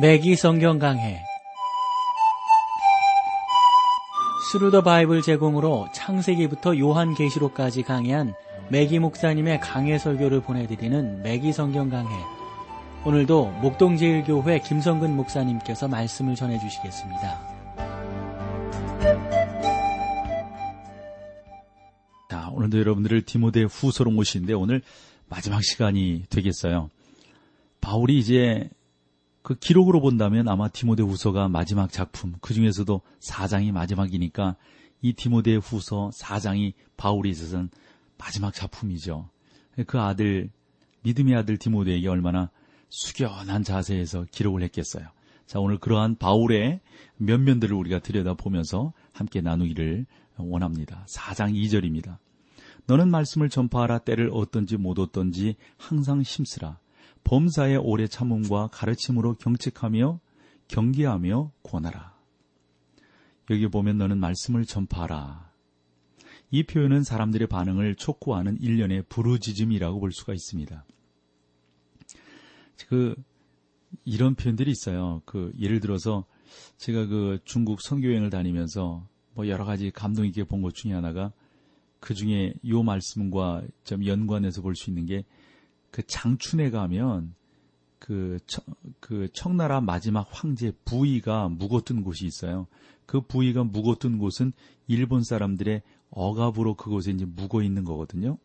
매기 성경 강해 Thru the Bible 제공으로 창세기부터 요한계시록까지 강해한 매기 목사님의 강해 설교를 보내드리는 매기 성경 강해 오늘도 목동제일교회 김성근 목사님께서 말씀을 전해주시겠습니다. 자, 오늘도 여러분들을 디모데 후서로 모시는데 오늘 마지막 시간이 되겠어요. 바울이 이제 그 기록으로 본다면 아마 디모데 후서가 마지막 작품, 그 중에서도 4장이 마지막이니까 이 디모데 후서 4장이 바울이 있어서는 마지막 작품이죠. 그 아들, 믿음의 아들 디모데에게 얼마나 숙연한 자세에서 기록을 했겠어요. 자, 오늘 그러한 바울의 면면들을 우리가 들여다보면서 함께 나누기를 원합니다. 4장 2절입니다. 너는 말씀을 전파하라 때를 어떤지 못 어떤지 항상 심쓰라. 범사의 오래 참음과 가르침으로 경책하며 경계하며 권하라. 여기 보면 너는 말씀을 전파하라. 이 표현은 사람들의 반응을 촉구하는 일련의 부르짖음이라고 볼 수가 있습니다. 그 이런 표현들이 있어요. 그 예를 들어서 제가 그 중국 선교여행을 다니면서 뭐 여러 가지 감동 있게 본 것 중에 하나가 그 중에 요 말씀과 좀 연관해서 볼 수 있는 게 그 장춘에 가면 그, 청, 그 청나라 마지막 황제 부위가 묵었던 곳이 있어요. 그 부위가 묵었던 곳은 일본 사람들의 억압으로 그곳에 이제 묵어 있는 거거든요.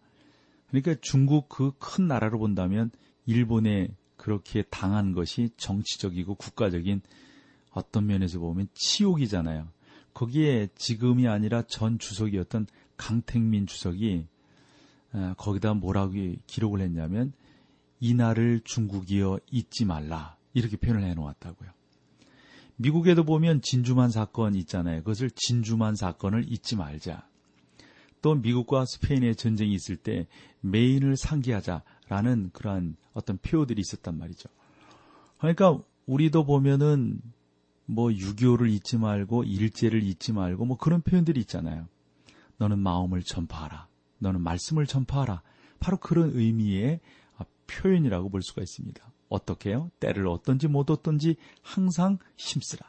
그러니까 중국 그 큰 나라로 본다면 일본에 그렇게 당한 것이 정치적이고 국가적인 어떤 면에서 보면 치욕이잖아요. 거기에 지금이 아니라 전 주석이었던 강택민 주석이 거기다 뭐라고 기록을 했냐면 이날을 중국이여 잊지 말라 이렇게 표현을 해놓았다고요. 미국에도 보면 진주만 사건 있잖아요. 그것을 진주만 사건을 잊지 말자. 또 미국과 스페인의 전쟁이 있을 때 메인을 상기하자라는 그러한 어떤 표어들이 있었단 말이죠. 그러니까 우리도 보면은 뭐 6.25를 잊지 말고 일제를 잊지 말고 뭐 그런 표현들이 있잖아요. 너는 마음을 전파하라. 너는 말씀을 전파하라. 바로 그런 의미의 표현이라고 볼 수가 있습니다. 어떻게요? 때를 어떤지 못 어떤지 항상 힘쓰라.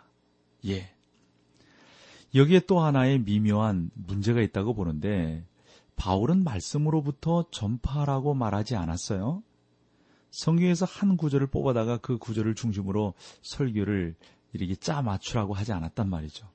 예. 여기에 또 하나의 미묘한 문제가 있다고 보는데 바울은 말씀으로부터 전파라고 말하지 않았어요. 성경에서 한 구절을 뽑아다가 그 구절을 중심으로 설교를 이렇게 짜 맞추라고 하지 않았단 말이죠.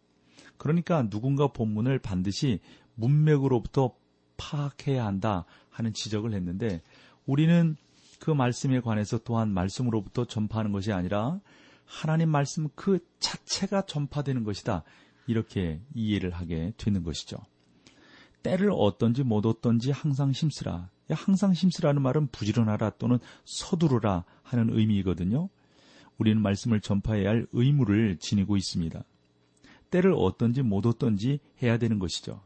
그러니까 누군가 본문을 반드시 문맥으로부터 파악해야 한다 하는 지적을 했는데 우리는 그 말씀에 관해서 또한 말씀으로부터 전파하는 것이 아니라 하나님 말씀 그 자체가 전파되는 것이다. 이렇게 이해를 하게 되는 것이죠. 때를 어떤지 못 어떤지 항상 힘쓰라. 항상 힘쓰라는 말은 부지런하라 또는 서두르라 하는 의미이거든요. 우리는 말씀을 전파해야 할 의무를 지니고 있습니다. 때를 어떤지 못 어떤지 해야 되는 것이죠.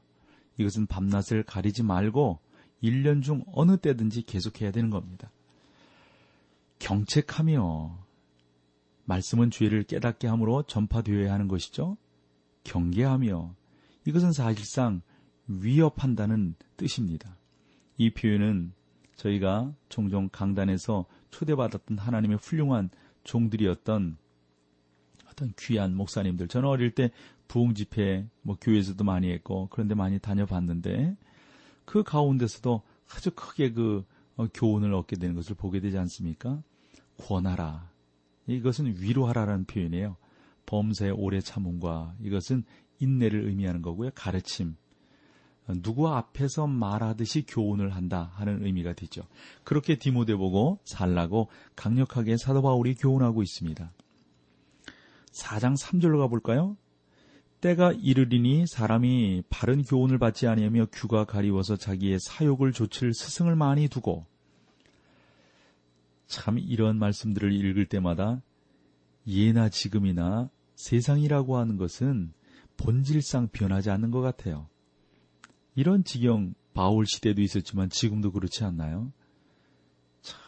이것은 밤낮을 가리지 말고 1년 중 어느 때든지 계속해야 되는 겁니다. 경책하며 말씀은 죄를 깨닫게 함으로 전파되어야 하는 것이죠. 경계하며 이것은 사실상 위협한다는 뜻입니다. 이 표현은 저희가 종종 강단에서 초대받았던 하나님의 훌륭한 종들이었던 어떤 귀한 목사님들. 저는 어릴 때 부흥 집회 뭐 교회에서도 많이 했고 그런데 많이 다녀봤는데 그 가운데서도 아주 크게 그 어, 교훈을 얻게 되는 것을 보게 되지 않습니까? 권하라. 이것은 위로하라라는 표현이에요. 범사의 오래 참음과 이것은 인내를 의미하는 거고요. 가르침. 누구 앞에서 말하듯이 교훈을 한다 하는 의미가 되죠. 그렇게 디모데 보고 살라고 강력하게 사도 바울이 교훈하고 있습니다. 4장 3절로 가볼까요? 때가 이르리니 사람이 바른 교훈을 받지 아니하며 귀가 가리워서 자기의 사욕을 조칠 스승을 많이 두고 참 이런 말씀들을 읽을 때마다 예나 지금이나 세상이라고 하는 것은 본질상 변하지 않는 것 같아요. 이런 지경 바울 시대도 있었지만 지금도 그렇지 않나요? 참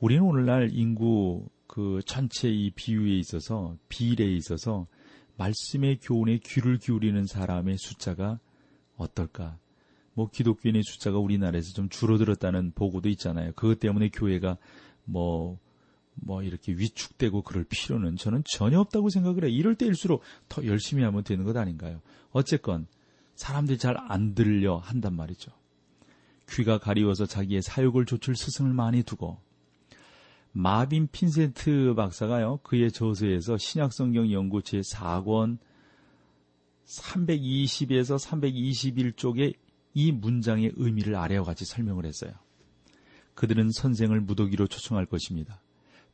우리는 오늘날 인구 그 전체 이 비유에 있어서 비례에 있어서 말씀의 교훈에 귀를 기울이는 사람의 숫자가 어떨까? 뭐 기독교인의 숫자가 우리나라에서 좀 줄어들었다는 보고도 있잖아요. 그것 때문에 교회가 뭐뭐 이렇게 위축되고 그럴 필요는 저는 전혀 없다고 생각을 해요. 이럴 때일수록 더 열심히 하면 되는 것 아닌가요? 어쨌건 사람들이 잘 안 들려 한단 말이죠. 귀가 가리워서 자기의 사욕을 좇을 스승을 많이 두고 마빈 핀센트 박사가요 그의 저서에서 신약성경 연구 제 4권 320에서 321쪽에 이 문장의 의미를 아래와 같이 설명을 했어요. 그들은 선생을 무더기로 초청할 것입니다.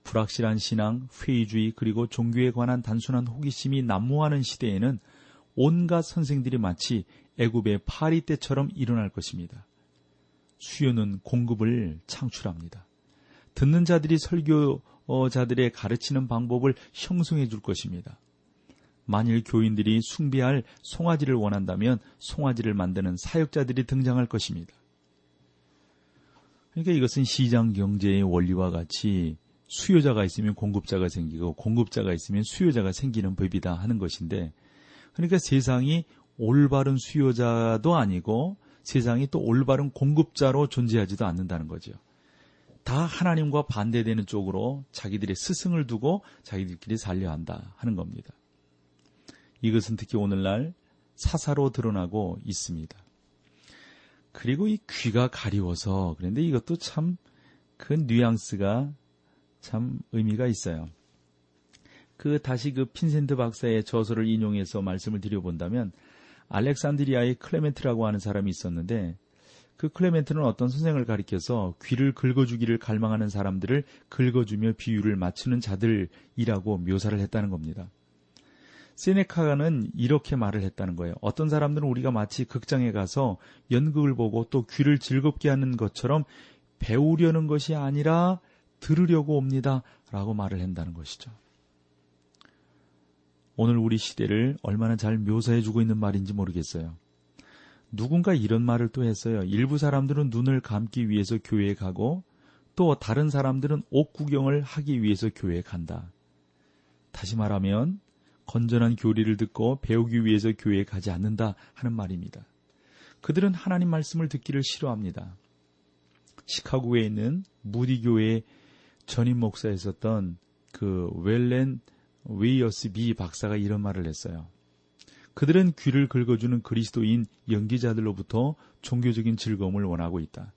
불확실한 신앙, 회의주의 그리고 종교에 관한 단순한 호기심이 난무하는 시대에는 온갖 선생들이 마치 애굽의 파리 때처럼 일어날 것입니다. 수요는 공급을 창출합니다. 듣는 자들이 설교자들의 가르치는 방법을 형성해 줄 것입니다. 만일 교인들이 숭배할 송아지를 원한다면 송아지를 만드는 사역자들이 등장할 것입니다. 그러니까 이것은 시장 경제의 원리와 같이 수요자가 있으면 공급자가 생기고 공급자가 있으면 수요자가 생기는 법이다 하는 것인데 그러니까 세상이 올바른 수요자도 아니고 세상이 또 올바른 공급자로 존재하지도 않는다는 거죠. 다 하나님과 반대되는 쪽으로 자기들의 스승을 두고 자기들끼리 살려 한다 하는 겁니다. 이것은 특히 오늘날 사사로 드러나고 있습니다. 그리고 이 귀가 가리워서 그런데 이것도 참 그 뉘앙스가 참 의미가 있어요. 그 다시 그 빈센트 박사의 저서를 인용해서 말씀을 드려본다면 알렉산드리아의 클레멘트라고 하는 사람이 있었는데 그 클레멘트는 어떤 선생을 가리켜서 귀를 긁어주기를 갈망하는 사람들을 긁어주며 비위를 맞추는 자들이라고 묘사를 했다는 겁니다. 세네카는 이렇게 말을 했다는 거예요. 어떤 사람들은 우리가 마치 극장에 가서 연극을 보고 또 귀를 즐겁게 하는 것처럼 배우려는 것이 아니라 들으려고 옵니다. 라고 말을 한다는 것이죠. 오늘 우리 시대를 얼마나 잘 묘사해주고 있는 말인지 모르겠어요. 누군가 이런 말을 또 했어요. 일부 사람들은 눈을 감기 위해서 교회에 가고 또 다른 사람들은 옷 구경을 하기 위해서 교회에 간다. 다시 말하면 건전한 교리를 듣고 배우기 위해서 교회에 가지 않는다 하는 말입니다. 그들은 하나님 말씀을 듣기를 싫어합니다. 시카고에 있는 무디 교회의 전임 목사였었던 그 워렌 위어스비 박사가 이런 말을 했어요. 그들은 귀를 긁어주는 그리스도인 연기자들로부터 종교적인 즐거움을 원하고 있다.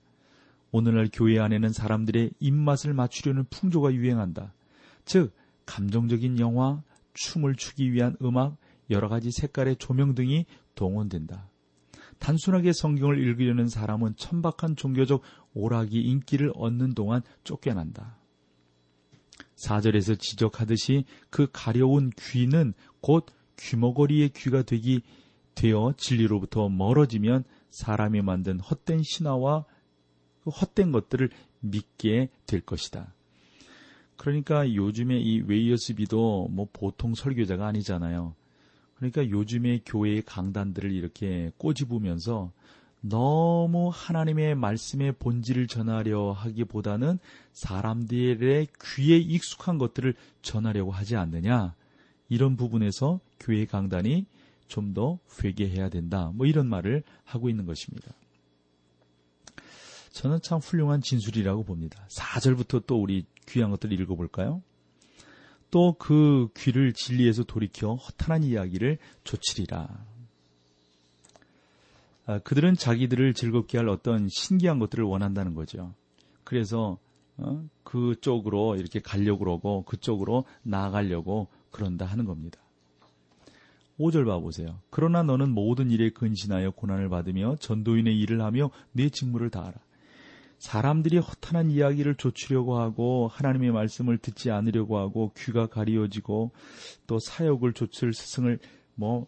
오늘날 교회 안에는 사람들의 입맛을 맞추려는 풍조가 유행한다. 즉, 감정적인 영화, 춤을 추기 위한 음악, 여러 가지 색깔의 조명 등이 동원된다. 단순하게 성경을 읽으려는 사람은 천박한 종교적 오락이 인기를 얻는 동안 쫓겨난다. 사절에서 지적하듯이 그 가려운 귀는 곧 귀머거리의 귀가 되기 되어 진리로부터 멀어지면 사람이 만든 헛된 신화와 그 헛된 것들을 믿게 될 것이다. 그러니까 요즘에 이 위어스비도 뭐 보통 설교자가 아니잖아요. 그러니까 요즘에 교회의 강단들을 이렇게 꼬집으면서 너무 하나님의 말씀의 본질을 전하려 하기보다는 사람들의 귀에 익숙한 것들을 전하려고 하지 않느냐. 이런 부분에서 교회 강단이 좀 더 회개해야 된다. 뭐 이런 말을 하고 있는 것입니다. 저는 참 훌륭한 진술이라고 봅니다. 4절부터 또 우리 귀한 것들을 읽어볼까요? 또 그 귀를 진리에서 돌이켜 허탄한 이야기를 조치리라. 아, 그들은 자기들을 즐겁게 할 어떤 신기한 것들을 원한다는 거죠. 그래서 어, 그쪽으로 이렇게 가려고 그러고 그쪽으로 나아가려고 그런다 하는 겁니다. 5절 봐보세요. 그러나 너는 모든 일에 근신하여 고난을 받으며 전도인의 일을 하며 내 직무를 다하라. 사람들이 허탄한 이야기를 조치려고 하고 하나님의 말씀을 듣지 않으려고 하고 귀가 가리워지고 또 사역을 조칠 스승을 뭐,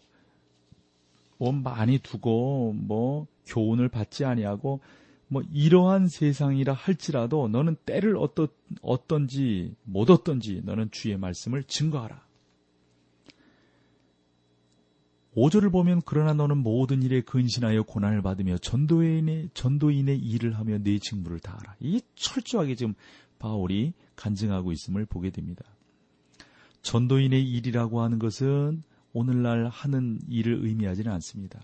뭐 많이 두고 뭐 교훈을 받지 아니하고 뭐 이러한 세상이라 할지라도 너는 때를 어떤 어떤지 못 어떤지 너는 주의 말씀을 증거하라. 5절을 보면 그러나 너는 모든 일에 근신하여 고난을 받으며 전도인의 전도인의 일을 하며 네 직무를 다하라. 이게 철저하게 지금 바울이 간증하고 있음을 보게 됩니다. 전도인의 일이라고 하는 것은 오늘날 하는 일을 의미하지는 않습니다.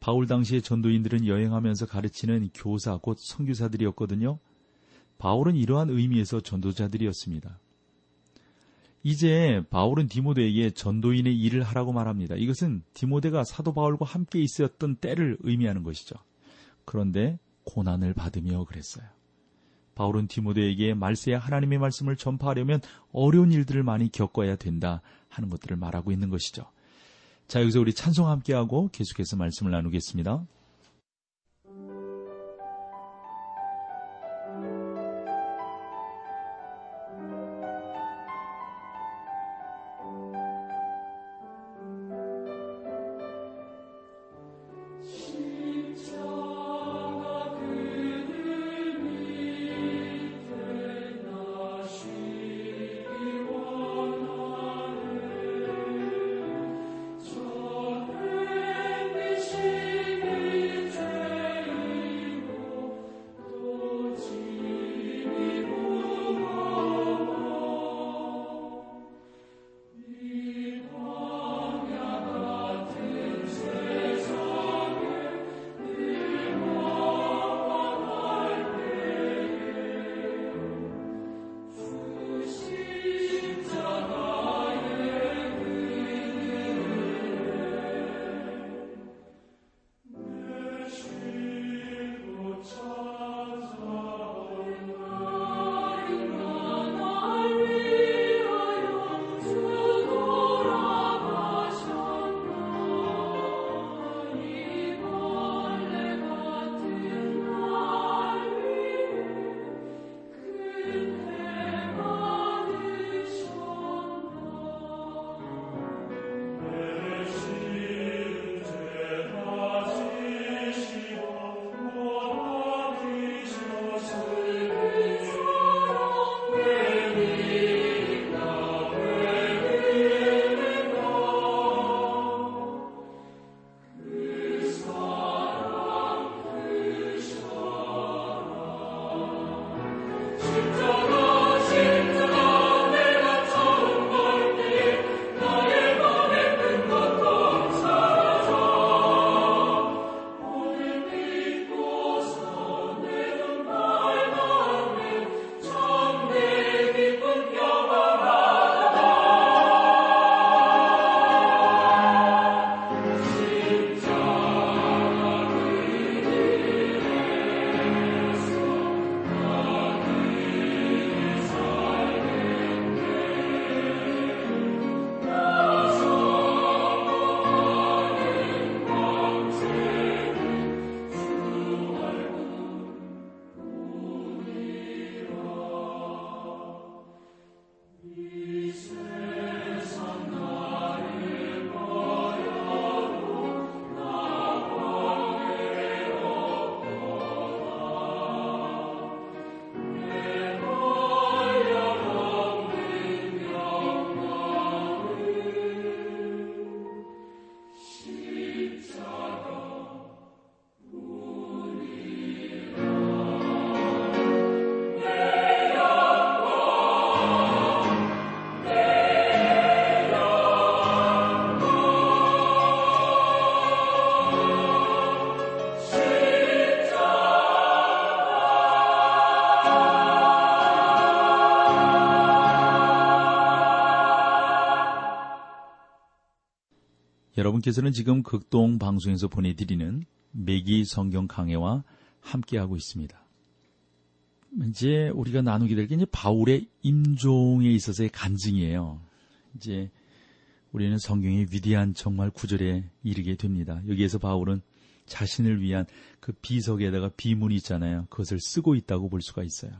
바울 당시의 전도인들은 여행하면서 가르치는 교사 곧 선교사들이었거든요. 바울은 이러한 의미에서 전도자들이었습니다. 이제 바울은 디모데에게 전도인의 일을 하라고 말합니다. 이것은 디모데가 사도 바울과 함께 있었던 때를 의미하는 것이죠. 그런데 고난을 받으며 그랬어요. 바울은 디모데에게 말세야 하나님의 말씀을 전파하려면 어려운 일들을 많이 겪어야 된다 하는 것들을 말하고 있는 것이죠. 자, 여기서 우리 찬송 함께하고 계속해서 말씀을 나누겠습니다. 여러분께서는 지금 극동 방송에서 보내드리는 매기 성경 강해와 함께하고 있습니다. 이제 우리가 나누게 될 게 이제 바울의 임종에 있어서의 간증이에요. 이제 우리는 성경의 위대한 정말 구절에 이르게 됩니다. 여기에서 바울은 자신을 위한 그 비석에다가 비문이 있잖아요. 그것을 쓰고 있다고 볼 수가 있어요.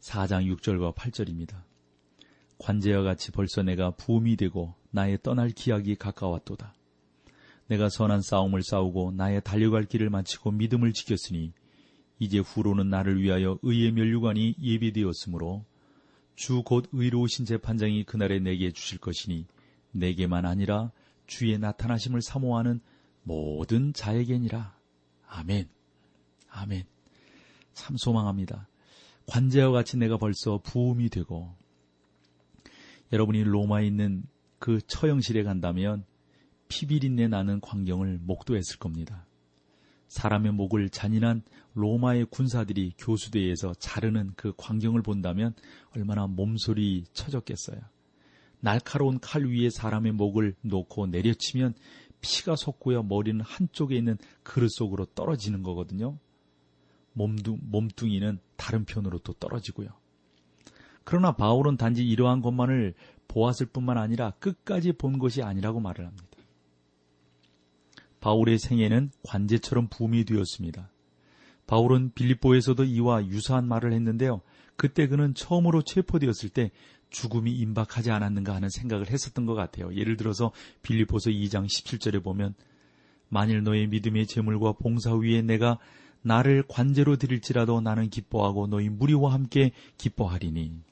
4장 6절과 8절입니다. 관제와 같이 벌써 내가 부음이 되고 나의 떠날 기약이 가까웠도다. 내가 선한 싸움을 싸우고 나의 달려갈 길을 마치고 믿음을 지켰으니 이제 후로는 나를 위하여 의의 면류관이 예비되었으므로 주 곧 의로우신 재판장이 그날에 내게 주실 것이니 내게만 아니라 주의 나타나심을 사모하는 모든 자에게니라. 아멘. 아멘. 참 소망합니다. 관제와 같이 내가 벌써 부음이 되고 여러분이 로마에 있는 그 처형실에 간다면 피비린내 나는 광경을 목도했을 겁니다. 사람의 목을 잔인한 로마의 군사들이 교수대에서 자르는 그 광경을 본다면 얼마나 몸소리 쳐졌겠어요. 날카로운 칼 위에 사람의 목을 놓고 내려치면 피가 솟고요. 머리는 한쪽에 있는 그릇 속으로 떨어지는 거거든요. 몸뚱, 몸뚱이는 다른 편으로 또 떨어지고요. 그러나 바울은 단지 이러한 것만을 보았을 뿐만 아니라 끝까지 본 것이 아니라고 말을 합니다. 바울의 생애는 관제처럼 붐이 되었습니다. 바울은 빌립보에서도 이와 유사한 말을 했는데요. 그때 그는 처음으로 체포되었을 때 죽음이 임박하지 않았는가 하는 생각을 했었던 것 같아요. 예를 들어서 빌립보서 2장 17절에 보면 만일 너의 믿음의 재물과 봉사 위에 내가 나를 관제로 드릴지라도 나는 기뻐하고 너희 무리와 함께 기뻐하리니.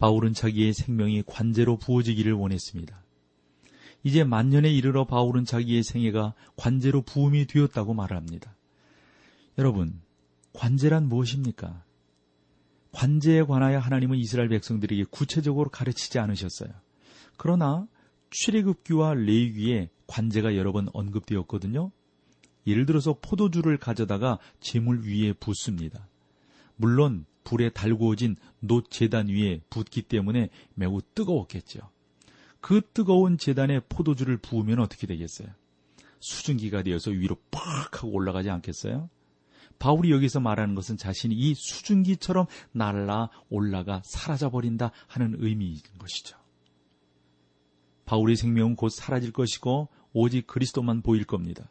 바울은 자기의 생명이 관제로 부어지기를 원했습니다. 이제 만년에 이르러 바울은 자기의 생애가 관제로 부음이 되었다고 말합니다. 여러분, 관제란 무엇입니까? 관제에 관하여 하나님은 이스라엘 백성들에게 구체적으로 가르치지 않으셨어요. 그러나 출애굽기와 레위기에 관제가 여러 번 언급되었거든요. 예를 들어서 포도주를 가져다가 재물 위에 붓습니다. 물론 불에 달구어진 놋 재단 위에 붓기 때문에 매우 뜨거웠겠죠. 그 뜨거운 재단에 포도주를 부으면 어떻게 되겠어요? 수증기가 되어서 위로 팍 하고 올라가지 않겠어요? 바울이 여기서 말하는 것은 자신이 이 수증기처럼 날라 올라가 사라져버린다 하는 의미인 것이죠. 바울의 생명은 곧 사라질 것이고 오직 그리스도만 보일 겁니다.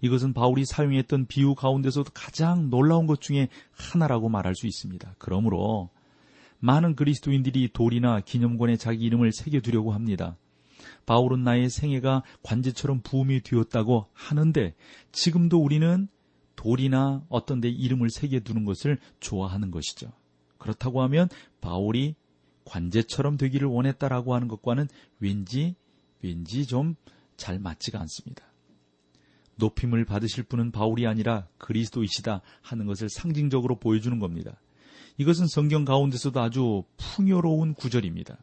이것은 바울이 사용했던 비유 가운데서도 가장 놀라운 것 중에 하나라고 말할 수 있습니다. 그러므로 많은 그리스도인들이 돌이나 기념관에 자기 이름을 새겨두려고 합니다. 바울은 나의 생애가 관제처럼 부음이 되었다고 하는데 지금도 우리는 돌이나 어떤 데 이름을 새겨두는 것을 좋아하는 것이죠. 그렇다고 하면 바울이 관제처럼 되기를 원했다라고 하는 것과는 왠지 왠지 좀 잘 맞지가 않습니다. 높임을 받으실 분은 바울이 아니라 그리스도이시다 하는 것을 상징적으로 보여주는 겁니다. 이것은 성경 가운데서도 아주 풍요로운 구절입니다.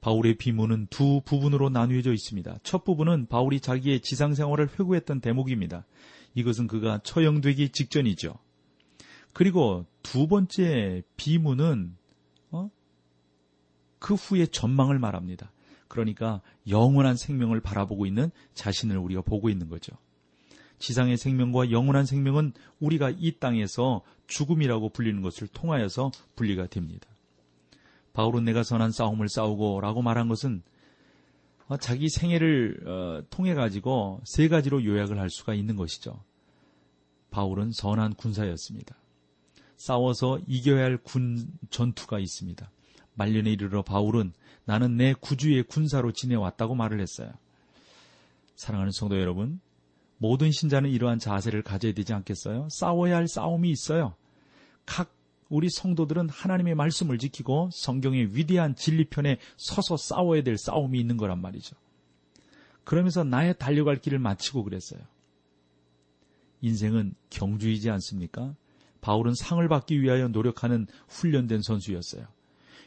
바울의 비문은 두 부분으로 나뉘어져 있습니다. 첫 부분은 바울이 자기의 지상 생활을 회고했던 대목입니다. 이것은 그가 처형되기 직전이죠. 그리고 두 번째 비문은 어? 그 후에 전망을 말합니다. 그러니까 영원한 생명을 바라보고 있는 자신을 우리가 보고 있는 거죠. 지상의 생명과 영원한 생명은 우리가 이 땅에서 죽음이라고 불리는 것을 통하여서 분리가 됩니다. 바울은 내가 선한 싸움을 싸우고 라고 말한 것은 어, 자기 생애를 어, 통해 가지고 세 가지로 요약을 할 수가 있는 것이죠. 바울은 선한 군사였습니다. 싸워서 이겨야 할 군 전투가 있습니다. 말년에 이르러 바울은 나는 내 구주의 군사로 지내왔다고 말을 했어요. 사랑하는 성도 여러분, 모든 신자는 이러한 자세를 가져야 되지 않겠어요? 싸워야 할 싸움이 있어요. 각 우리 성도들은 하나님의 말씀을 지키고 성경의 위대한 진리편에 서서 싸워야 될 싸움이 있는 거란 말이죠. 그러면서 나의 달려갈 길을 마치고 그랬어요. 인생은 경주이지 않습니까? 바울은 상을 받기 위하여 노력하는 훈련된 선수였어요.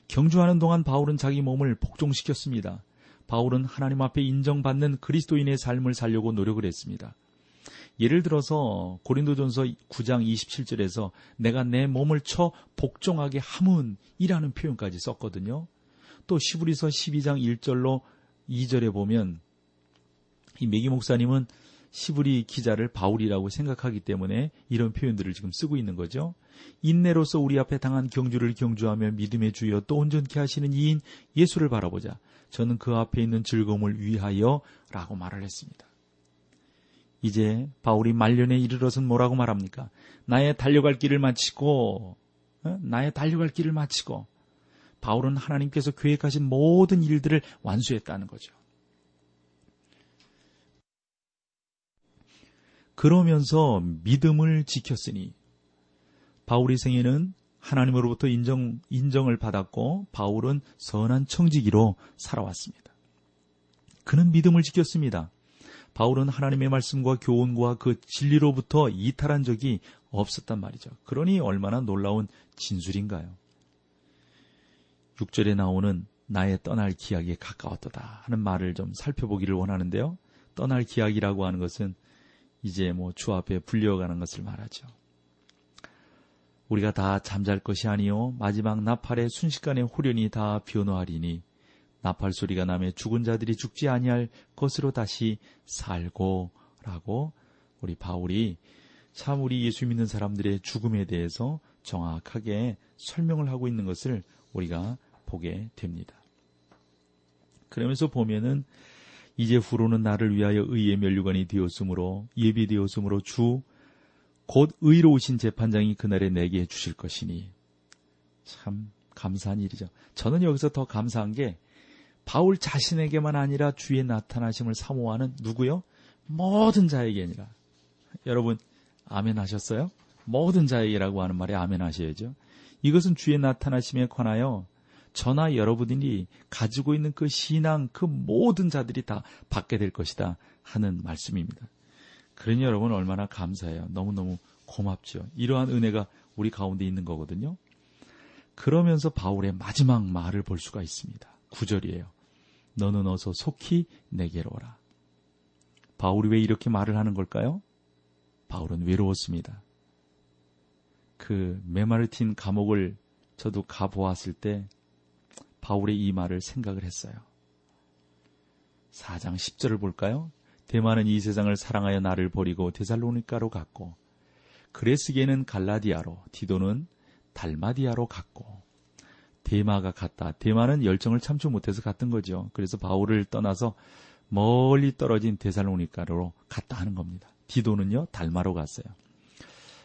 경주하는 동안 바울은 자기 몸을 복종시켰습니다. 바울은 하나님 앞에 인정받는 그리스도인의 삶을 살려고 노력을 했습니다. 예를 들어서 고린도전서 9장 27절에서 내가 내 몸을 쳐 복종하게 함은이라는 표현까지 썼거든요. 또 시브리서 12장 1절로 2절에 보면 이 메기 목사님은 시브리 기자를 바울이라고 생각하기 때문에 이런 표현들을 지금 쓰고 있는 거죠. 인내로서 우리 앞에 당한 경주를 경주하며 믿음의 주여 또 온전케 하시는 이인 예수를 바라보자. 저는 그 앞에 있는 즐거움을 위하여 라고 말을 했습니다. 이제 바울이 말년에 이르러선 뭐라고 말합니까? 나의 달려갈 길을 마치고, 어? 나의 달려갈 길을 마치고, 바울은 하나님께서 계획하신 모든 일들을 완수했다는 거죠. 그러면서 믿음을 지켰으니 바울의 생애는 하나님으로부터 인정, 인정을 받았고 바울은 선한 청지기로 살아왔습니다. 그는 믿음을 지켰습니다. 바울은 하나님의 말씀과 교훈과 그 진리로부터 이탈한 적이 없었단 말이죠. 그러니 얼마나 놀라운 진술인가요? 6절에 나오는 나의 떠날 기약에 가까웠다 하는 말을 좀 살펴보기를 원하는데요. 떠날 기약이라고 하는 것은 이제 뭐 주 앞에 불려가는 것을 말하죠. 우리가 다 잠잘 것이 아니요 마지막 나팔의 순식간에 후련이 다 변호하리니 나팔 소리가 나며 죽은 자들이 죽지 아니할 것으로 다시 살고라고 우리 바울이 참 우리 예수 믿는 사람들의 죽음에 대해서 정확하게 설명을 하고 있는 것을 우리가 보게 됩니다. 그러면서 보면은 이제 후로는 나를 위하여 의의 면류관이 되었으므로 예비되었으므로 주 곧 의로우신 재판장이 그날에 내게 주실 것이니 참 감사한 일이죠. 저는 여기서 더 감사한 게 바울 자신에게만 아니라 주의 나타나심을 사모하는 누구요? 모든 자에게 아니라 여러분 아멘 하셨어요? 모든 자에게라고 하는 말에 아멘 하셔야죠. 이것은 주의 나타나심에 관하여 저나 여러분이 가지고 있는 그 신앙 그 모든 자들이 다 받게 될 것이다 하는 말씀입니다. 그러니 여러분 얼마나 감사해요. 너무너무 고맙죠. 이러한 은혜가 우리 가운데 있는 거거든요. 그러면서 바울의 마지막 말을 볼 수가 있습니다. 구절이에요. 너는 어서 속히 내게로 오라. 바울이 왜 이렇게 말을 하는 걸까요? 바울은 외로웠습니다. 그 메마르틴 감옥을 저도 가보았을 때 바울의 이 말을 생각을 했어요. 4장 10절을 볼까요? 대만은 이 세상을 사랑하여 나를 버리고 데살로니카로 갔고 그레스게는 갈라디아로 디도는 달마디아로 갔고 대마가 갔다. 대마는 열정을 참지 못해서 갔던 거죠. 그래서 바울을 떠나서 멀리 떨어진 데살로니카로 갔다 하는 겁니다. 디도는요 달마로 갔어요.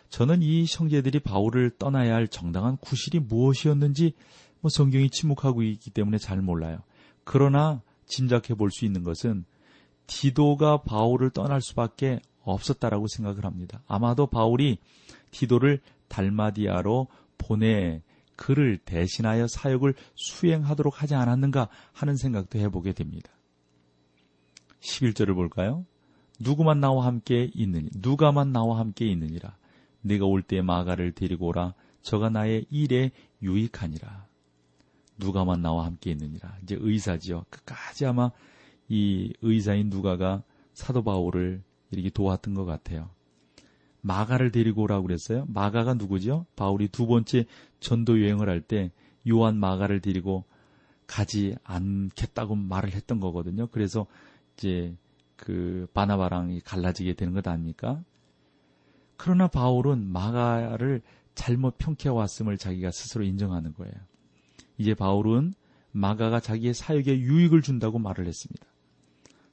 저는 이 형제들이 바울을 떠나야 할 정당한 구실이 무엇이었는지 뭐 성경이 침묵하고 있기 때문에 잘 몰라요. 그러나 짐작해 볼 수 있는 것은 디도가 바울을 떠날 수밖에 없었다라고 생각을 합니다. 아마도 바울이 디도를 달마디아로 보내 그를 대신하여 사역을 수행하도록 하지 않았는가 하는 생각도 해보게 됩니다. 11절을 볼까요? 누구만 나와 함께 있느니 누가만 나와 함께 있느니라 내가 올 때 마가를 데리고 오라 저가 나의 일에 유익하니라 누가만 나와 함께 있느니라 이제 의사지요 끝까지 아마 이 의사인 누가가 사도 바울을 이렇게 도왔던 것 같아요. 마가를 데리고 오라고 그랬어요. 마가가 누구죠? 바울이 두 번째 전도 여행을 할 때 요한 마가를 데리고 가지 않겠다고 말을 했던 거거든요. 그래서 이제 그 바나바랑 갈라지게 되는 것 아닙니까? 그러나 바울은 마가를 잘못 평해 왔음을 자기가 스스로 인정하는 거예요. 이제 바울은 마가가 자기의 사역에 유익을 준다고 말을 했습니다.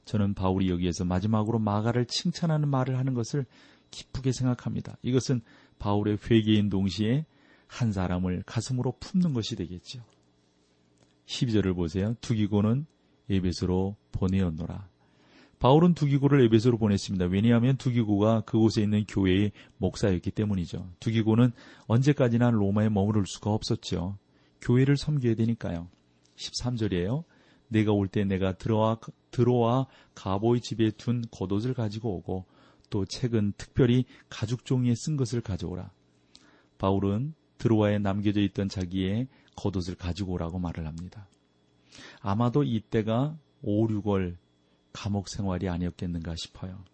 저는 바울이 여기에서 마지막으로 마가를 칭찬하는 말을 하는 것을 기쁘게 생각합니다. 이것은 바울의 회개인 동시에 한 사람을 가슴으로 품는 것이 되겠죠. 12절을 보세요. 두기고는 에베소로 보내었노라. 바울은 두기고를 에베소로 보냈습니다. 왜냐하면 두기고가 그곳에 있는 교회의 목사였기 때문이죠. 두기고는 언제까지나 로마에 머무를 수가 없었죠. 교회를 섬겨야 되니까요. 13절이에요. 내가 올 때 내가 들어와 들어와 가보의 집에 둔 겉옷을 가지고 오고 또 책은 특별히 가죽 종이에 쓴 것을 가져오라. 바울은 드로아에 남겨져 있던 자기의 겉옷을 가지고 오라고 말을 합니다. 아마도 이때가 5, 6월 감옥 생활이 아니었겠는가 싶어요.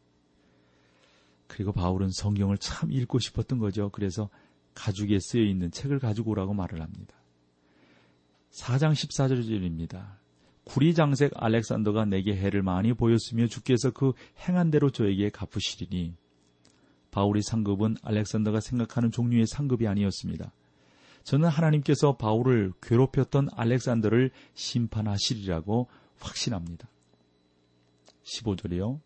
그리고 바울은 성경을 참 읽고 싶었던 거죠. 그래서 가죽에 쓰여 있는 책을 가지고 오라고 말을 합니다. 4장 14절입니다. 구리장색 알렉산더가 내게 해를 많이 보였으며 주께서 그 행한 대로 저에게 갚으시리니 바울의 상급은 알렉산더가 생각하는 종류의 상급이 아니었습니다. 저는 하나님께서 바울을 괴롭혔던 알렉산더를 심판하시리라고 확신합니다. 15절이요.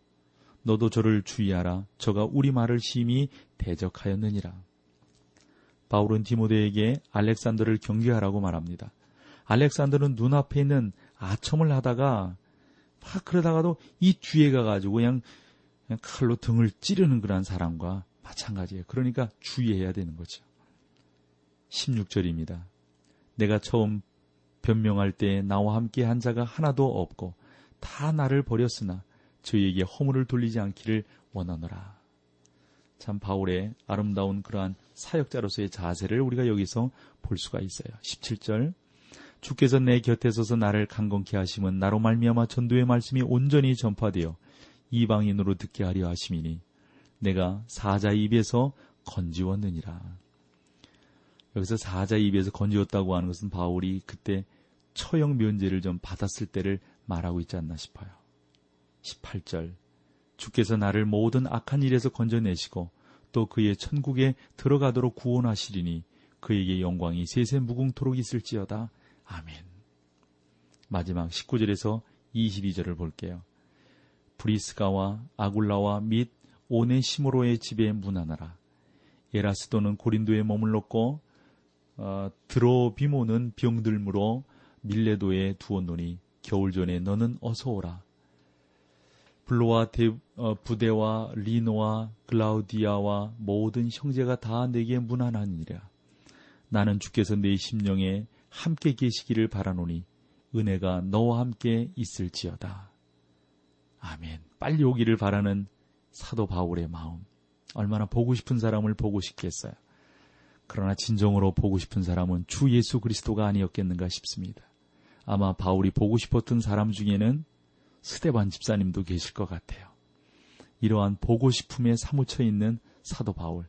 너도 저를 주의하라. 저가 우리 말을 심히 대적하였느니라. 바울은 디모데에게 알렉산더를 경계하라고 말합니다. 알렉산더는 눈앞에 있는 아첨을 하다가 막 그러다가도 이 뒤에 가가지고 그냥, 칼로 등을 찌르는 그런 사람과 마찬가지예요. 그러니까 주의해야 되는 거죠. 16절입니다. 내가 처음 변명할 때 나와 함께 한 자가 하나도 없고 다 나를 버렸으나 저희에게 허물을 돌리지 않기를 원하노라. 참 바울의 아름다운 그러한 사역자로서의 자세를 우리가 여기서 볼 수가 있어요. 17절 주께서 내 곁에 서서 나를 강건케 하심은 나로 말미암아 전도의 말씀이 온전히 전파되어 이방인으로 듣게 하려 하심이니 내가 사자 입에서 건지웠느니라. 여기서 사자 입에서 건지웠다고 하는 것은 바울이 그때 처형 면제를 좀 받았을 때를 말하고 있지 않나 싶어요. 18절 주께서 나를 모든 악한 일에서 건져내시고 또 그의 천국에 들어가도록 구원하시리니 그에게 영광이 세세 무궁토록 있을지어다. 아멘. 마지막 19절에서 22절을 볼게요. 브리스가와 아굴라와 및 오네시모로의 집에 문하나라. 에라스도는 고린도에 머물렀고 어, 드로비모는 병들므로 밀레도에 두었노니 겨울 전에 너는 어서 오라. 블로와 데, 어, 부대와 리노와 글라우디아와 모든 형제가 다 내게 문안하니라. 나는 주께서 내 심령에 함께 계시기를 바라노니 은혜가 너와 함께 있을지어다. 아멘. 빨리 오기를 바라는 사도 바울의 마음. 얼마나 보고 싶은 사람을 보고 싶겠어요. 그러나 진정으로 보고 싶은 사람은 주 예수 그리스도가 아니었겠는가 싶습니다. 아마 바울이 보고 싶었던 사람 중에는 스데반 집사님도 계실 것 같아요. 이러한 보고 싶음에 사무쳐 있는 사도 바울,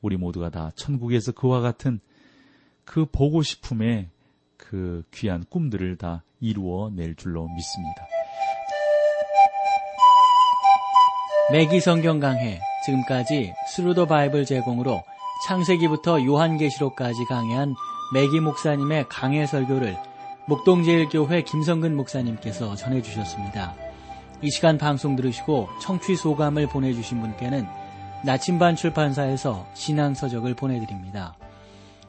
우리 모두가 다 천국에서 그와 같은 그 보고 싶음에 그 귀한 꿈들을 다 이루어 낼 줄로 믿습니다. 매기 성경 강해 지금까지 Thru the Bible 제공으로 창세기부터 요한계시록까지 강해한 매기 목사님의 강해 설교를 목동제일교회 김성근 목사님께서 전해주셨습니다. 이 시간 방송 들으시고 청취 소감을 보내주신 분께는 나침반 출판사에서 신앙서적을 보내드립니다.